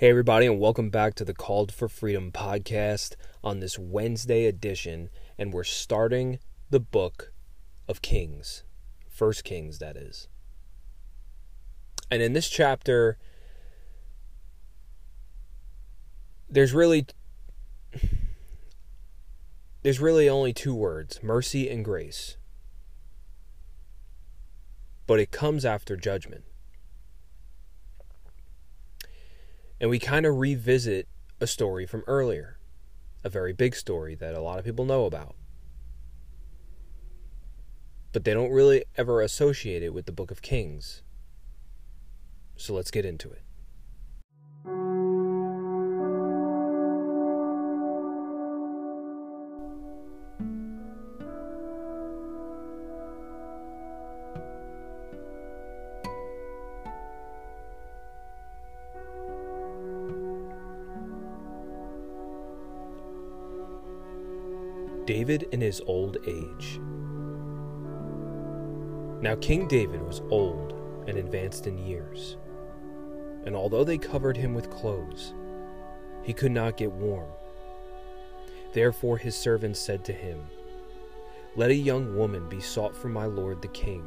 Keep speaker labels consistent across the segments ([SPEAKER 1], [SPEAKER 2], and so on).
[SPEAKER 1] Hey, everybody, and welcome back to the Called for Freedom podcast on this Wednesday edition. And we're starting the book of Kings, First Kings, that is. And in this chapter, there's really there's really only two words mercy and grace but it comes after judgment And we kind of revisit a story from earlier, a very big story that a lot of people know about. But they don't really ever associate it with the Book of Kings. So let's get into it. David in his old age. Now, King David was old and advanced in years, and although they covered him with clothes, he could not get warm. Therefore, his servants said to him, Let a young woman be sought for my lord the king,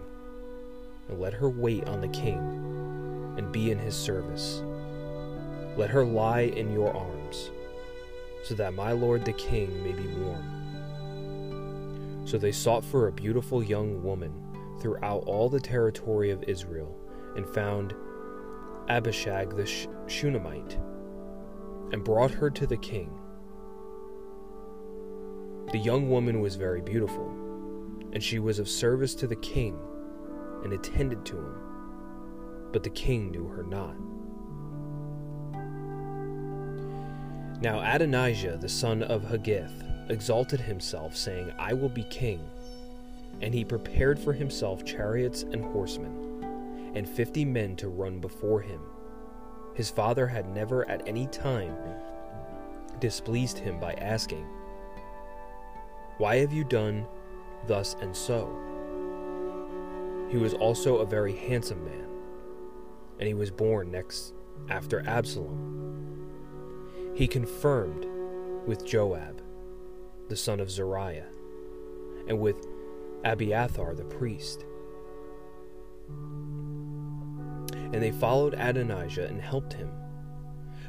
[SPEAKER 1] and let her wait on the king and be in his service. Let her lie in your arms, so that my lord the king may be warm. So they sought for a beautiful young woman throughout all the territory of Israel and found Abishag the Shunammite and brought her to the king. The young woman was very beautiful, and she was of service to the king and attended to him, but the king knew her not. Now Adonijah the son of Haggith exalted himself, saying, I will be king. And he prepared for himself chariots and horsemen, and fifty men to run before him. His father had never at any time displeased him by asking, Why have you done thus and so? He was also a very handsome man, and he was born next after Absalom. He confirmed with Joab the son of Zeruiah, and with Abiathar the priest. And they followed Adonijah and helped him.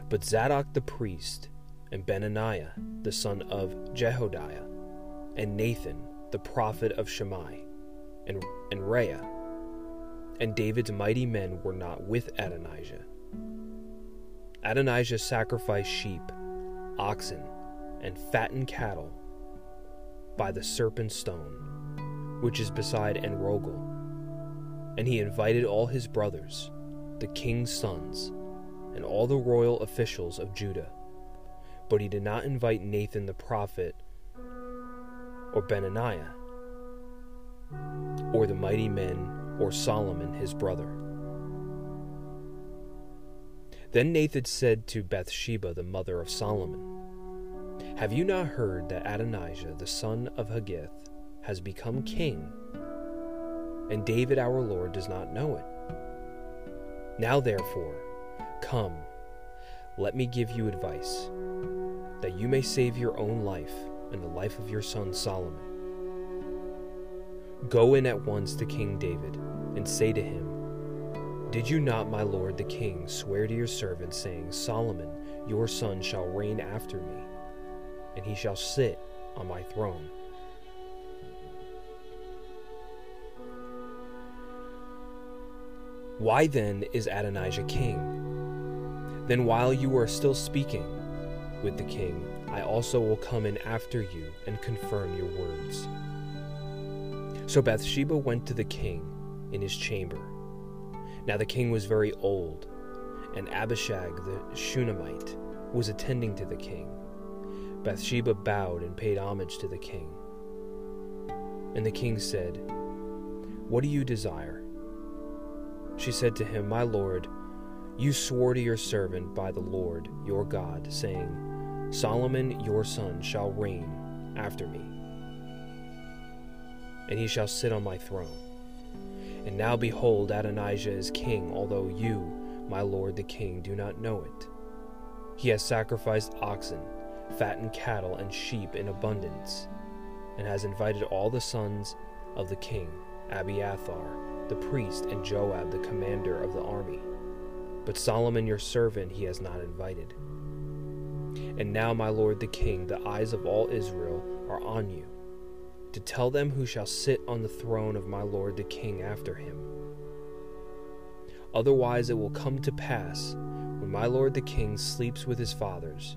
[SPEAKER 1] But Zadok the priest, and Benaniah the son of Jehoiada, and Nathan the prophet of Shimei, and, and Reaiah, and David's mighty men were not with Adonijah. Adonijah sacrificed sheep, oxen, and fattened cattle by the serpent stone, which is beside Enrogel. And he invited all his brothers, the king's sons, and all the royal officials of Judah. But he did not invite Nathan the prophet, or Benaniah, or the mighty men, or Solomon his brother. Then Nathan said to Bathsheba, the mother of Solomon, have you not heard that Adonijah, the son of Haggith, has become king, and David our Lord does not know it? Now, therefore, come, let me give you advice, that you may save your own life and the life of your son Solomon. Go in at once to King David, and say to him, Did you not, my lord the king, swear to your servant, saying, Solomon, your son, shall reign after me? And he shall sit on my throne. Why then is Adonijah king? Then while you are still speaking with the king, I also will come in after you and confirm your words. So Bathsheba went to the king in his chamber. Now the king was very old, and Abishag the Shunammite was attending to the king. Bathsheba bowed and paid homage to the king. And the king said, What do you desire? She said to him, My lord, you swore to your servant by the Lord your God, saying, Solomon your son shall reign after me, and he shall sit on my throne. And now behold, Adonijah is king, although you, my lord the king, do not know it. He has sacrificed oxen, fattened cattle, and sheep in abundance, and has invited all the sons of the king, Abiathar, the priest, and Joab, the commander of the army. But Solomon your servant he has not invited. And now, my lord the king, the eyes of all Israel are on you, to tell them who shall sit on the throne of my lord the king after him. Otherwise, it will come to pass, when my lord the king sleeps with his fathers,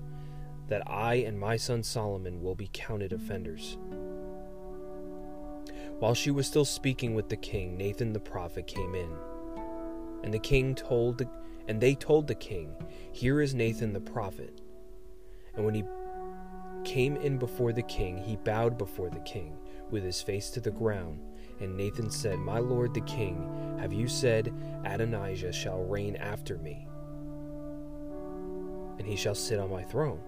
[SPEAKER 1] that I and my son Solomon will be counted offenders. While she was still speaking with the king, Nathan the prophet came in. And the king told the, and they told the king, Here is Nathan the prophet. And when he came in before the king, he bowed before the king, with his face to the ground. And Nathan said, My lord the king, have you said, Adonijah shall reign after me? And he shall sit on my throne.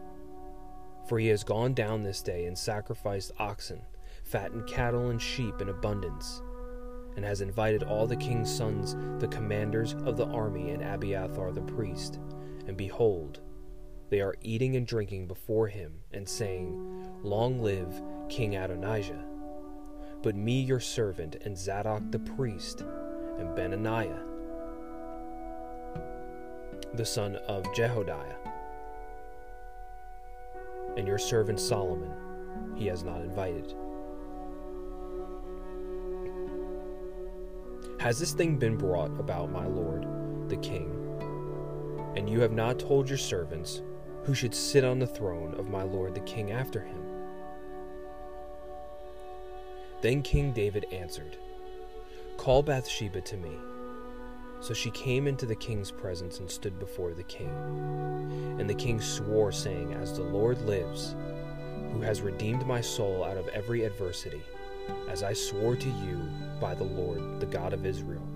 [SPEAKER 1] For he has gone down this day and sacrificed oxen, fattened cattle, and sheep in abundance, and has invited all the king's sons, the commanders of the army, and Abiathar the priest. And behold, they are eating and drinking before him, and saying, Long live King Adonijah. But me, your servant, and Zadok the priest, and Benaniah, the son of Jehoiada, and your servant Solomon, he has not invited. Has this thing been brought about, my lord, the king? And you have not told your servants who should sit on the throne of my lord the king after him? Then King David answered, Call Bathsheba to me. So she came into the king's presence and stood before the king. And the king swore, saying, As the Lord lives, who has redeemed my soul out of every adversity, as I swore to you by the Lord, the God of Israel,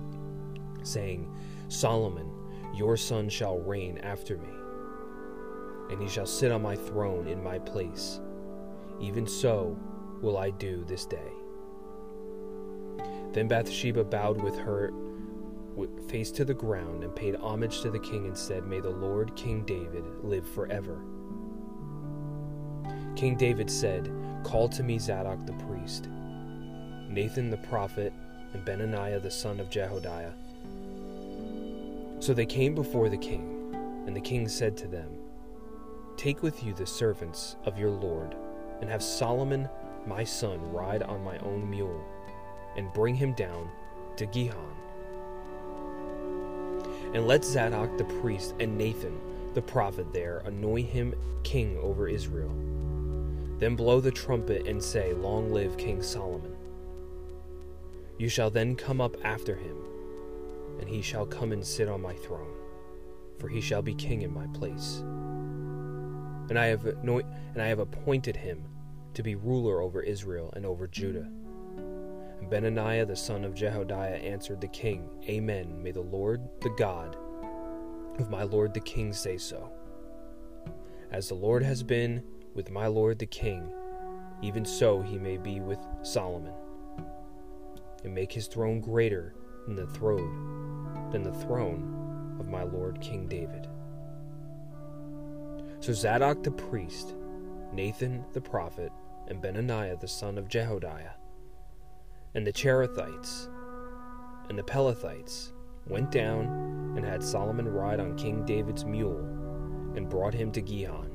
[SPEAKER 1] saying, Solomon, your son shall reign after me, and he shall sit on my throne in my place. Even so will I do this day. Then Bathsheba bowed with her face to the ground and paid homage to the king and said, May the Lord King David live forever. King David said, Call to me Zadok the priest, Nathan the prophet, and Benaniah the son of Jehoiada. So they came before the king, and the king said to them, Take with you the servants of your lord, and have Solomon my son ride on my own mule, and bring him down to Gihon and let Zadok the priest and Nathan the prophet there anoint him king over Israel. Then blow the trumpet and say, Long live King Solomon. You shall then come up after him, and he shall come and sit on my throne, for he shall be king in my place. And I have anoint, and I have appointed him to be ruler over Israel and over Judah. Benaniah the son of Jehoiada answered the king, Amen. May the Lord, the God of my lord the king, say so. As the Lord has been with my lord the king, even so he may be with Solomon, and make his throne greater than the throne than the throne of my lord King David. So Zadok the priest, Nathan the prophet, and Benaniah the son of Jehoiada and the Cherethites and the Pelethites went down and had Solomon ride on King David's mule and brought him to Gihon.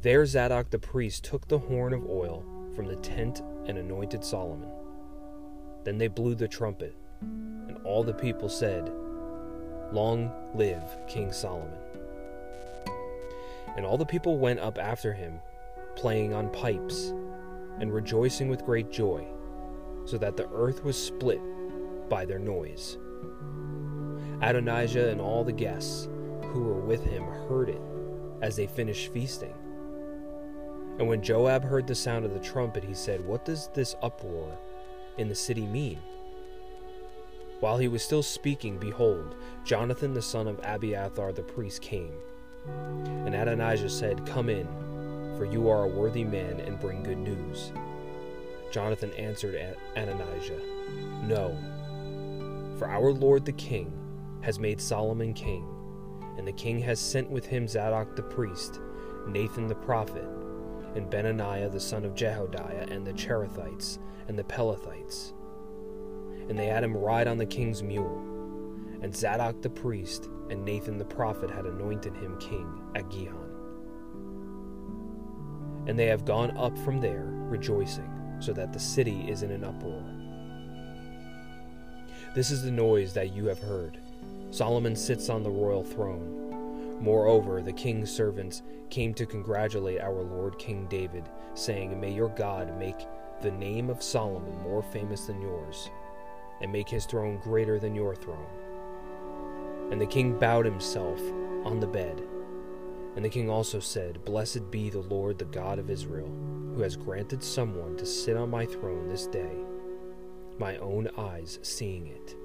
[SPEAKER 1] There Zadok the priest took the horn of oil from the tent and anointed Solomon. Then they blew the trumpet, and all the people said, Long live King Solomon. And all the people went up after him, playing on pipes and rejoicing with great joy, so that the earth was split by their noise. Adonijah and all the guests who were with him heard it as they finished feasting. And when Joab heard the sound of the trumpet, he said, What does this uproar in the city mean? While he was still speaking, behold, Jonathan the son of Abiathar the priest came. And Adonijah said, Come in for you are a worthy man and bring good news. Jonathan answered Adonijah, No, for our Lord the king has made Solomon king, And the king has sent with him Zadok the priest, Nathan the prophet, and Benaniah the son of Jehoiada, and the Cherethites, and the Pelethites. And they had him ride on the king's mule. And Zadok the priest and Nathan the prophet had anointed him king at Gihon. And they have gone up from there, rejoicing, so that the city is in an uproar. This is the noise that you have heard. Solomon sits on the royal throne. Moreover, the king's servants came to congratulate our Lord King David, saying, May your God make the name of Solomon more famous than yours, and make his throne greater than your throne. And the king bowed himself on the bed. And the king also said, Blessed be the Lord, the God of Israel, who has granted someone to sit on my throne this day, my own eyes seeing it.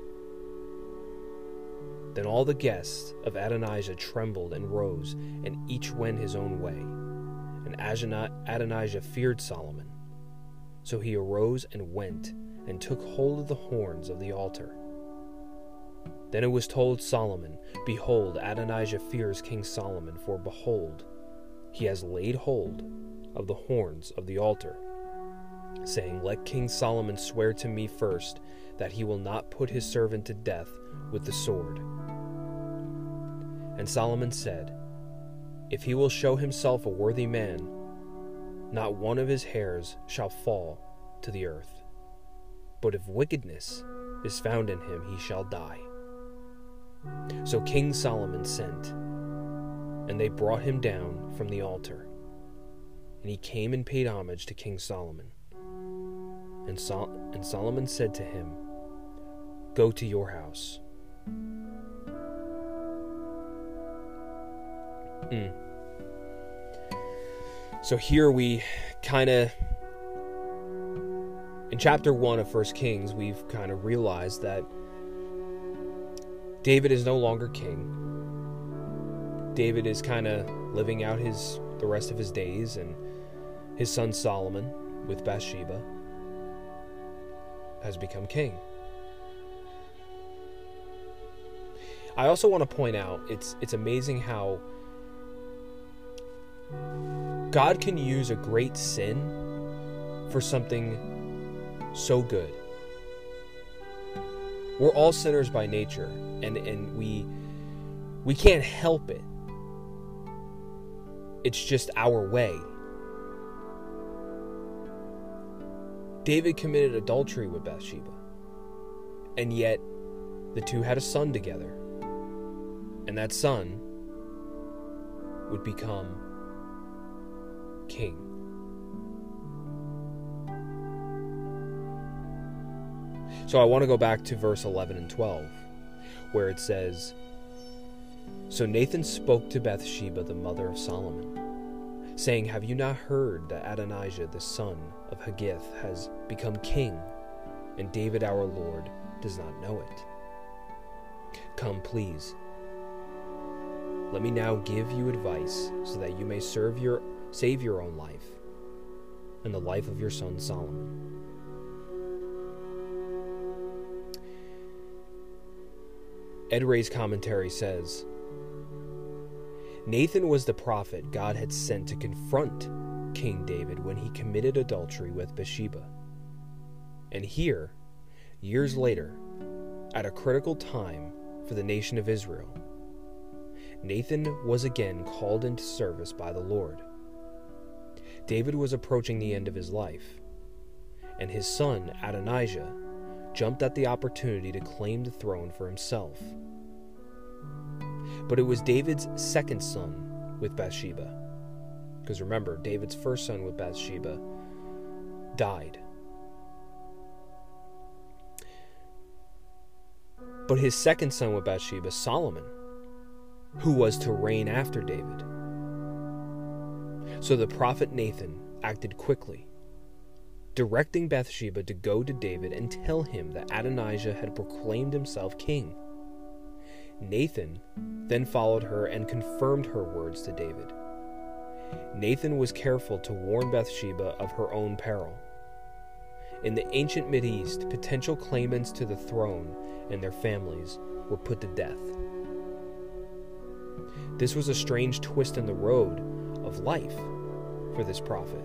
[SPEAKER 1] Then all the guests of Adonijah trembled and rose, and each went his own way. And Adonijah feared Solomon. So he arose and went, and took hold of the horns of the altar. Then it was told Solomon, Behold, Adonijah fears King Solomon, for behold, he has laid hold of the horns of the altar, saying, Let King Solomon swear to me first that he will not put his servant to death with the sword. And Solomon said, If he will show himself a worthy man, not one of his hairs shall fall to the earth. But if wickedness is found in him, he shall die. So King Solomon sent, and they brought him down from the altar. And he came and paid homage to King Solomon. And, Sol- and Solomon said to him, Go to your house. Mm. So here we kind of, in chapter 1 of First Kings, we've kind of realized that David is no longer king. David is kind of living out his the rest of his days, and his son Solomon, with Bathsheba, has become king. I also want to point out it's it's amazing how God can use a great sin for something so good. We're all sinners by nature, and, and we we can't help it. It's just our way. David committed adultery with Bathsheba, and yet the two had a son together. And that son would become king. So I want to go back to verse 11 and 12, where it says So Nathan spoke to Bathsheba, the mother of Solomon, saying, Have you not heard that Adonijah, the son of Haggith, has become king, and David our Lord does not know it? Come, please. Let me now give you advice so that you may serve your Save your own life and the life of your son Solomon. Ed Ray's commentary says Nathan was the prophet God had sent to confront King David when he committed adultery with Bathsheba. And here, years later, at a critical time for the nation of Israel, Nathan was again called into service by the Lord. David was approaching the end of his life, and his son, Adonijah, jumped at the opportunity to claim the throne for himself. But it was David's second son with Bathsheba. Because remember, David's first son with Bathsheba died. But his second son with Bathsheba, Solomon, who was to reign after David, so the prophet Nathan acted quickly, directing Bathsheba to go to David and tell him that Adonijah had proclaimed himself king. Nathan then followed her and confirmed her words to David. Nathan was careful to warn Bathsheba of her own peril. In the ancient Mideast, potential claimants to the throne and their families were put to death. This was a strange twist in the road of life for this prophet.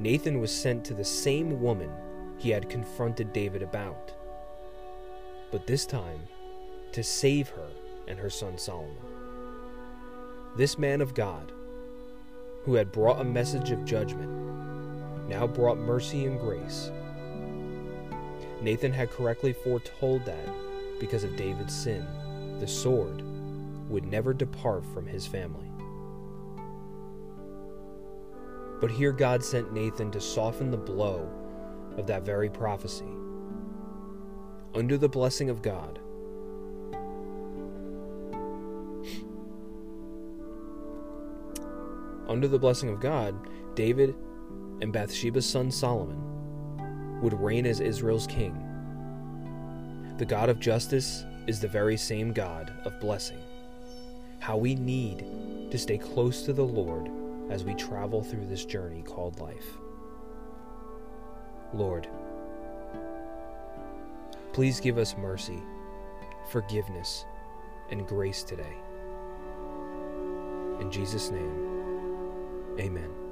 [SPEAKER 1] Nathan was sent to the same woman he had confronted David about, but this time to save her and her son Solomon. This man of God, who had brought a message of judgment, now brought mercy and grace. Nathan had correctly foretold that, because of David's sin, the sword would never depart from his family. But here God sent Nathan to soften the blow of that very prophecy. Under the blessing of God, under the blessing of God, David and Bathsheba's son Solomon would reign as Israel's king. The God of justice is the very same God of blessing. How we need to stay close to the Lord as we travel through this journey called life. Lord, please give us mercy, forgiveness, and grace today. In Jesus' name, amen.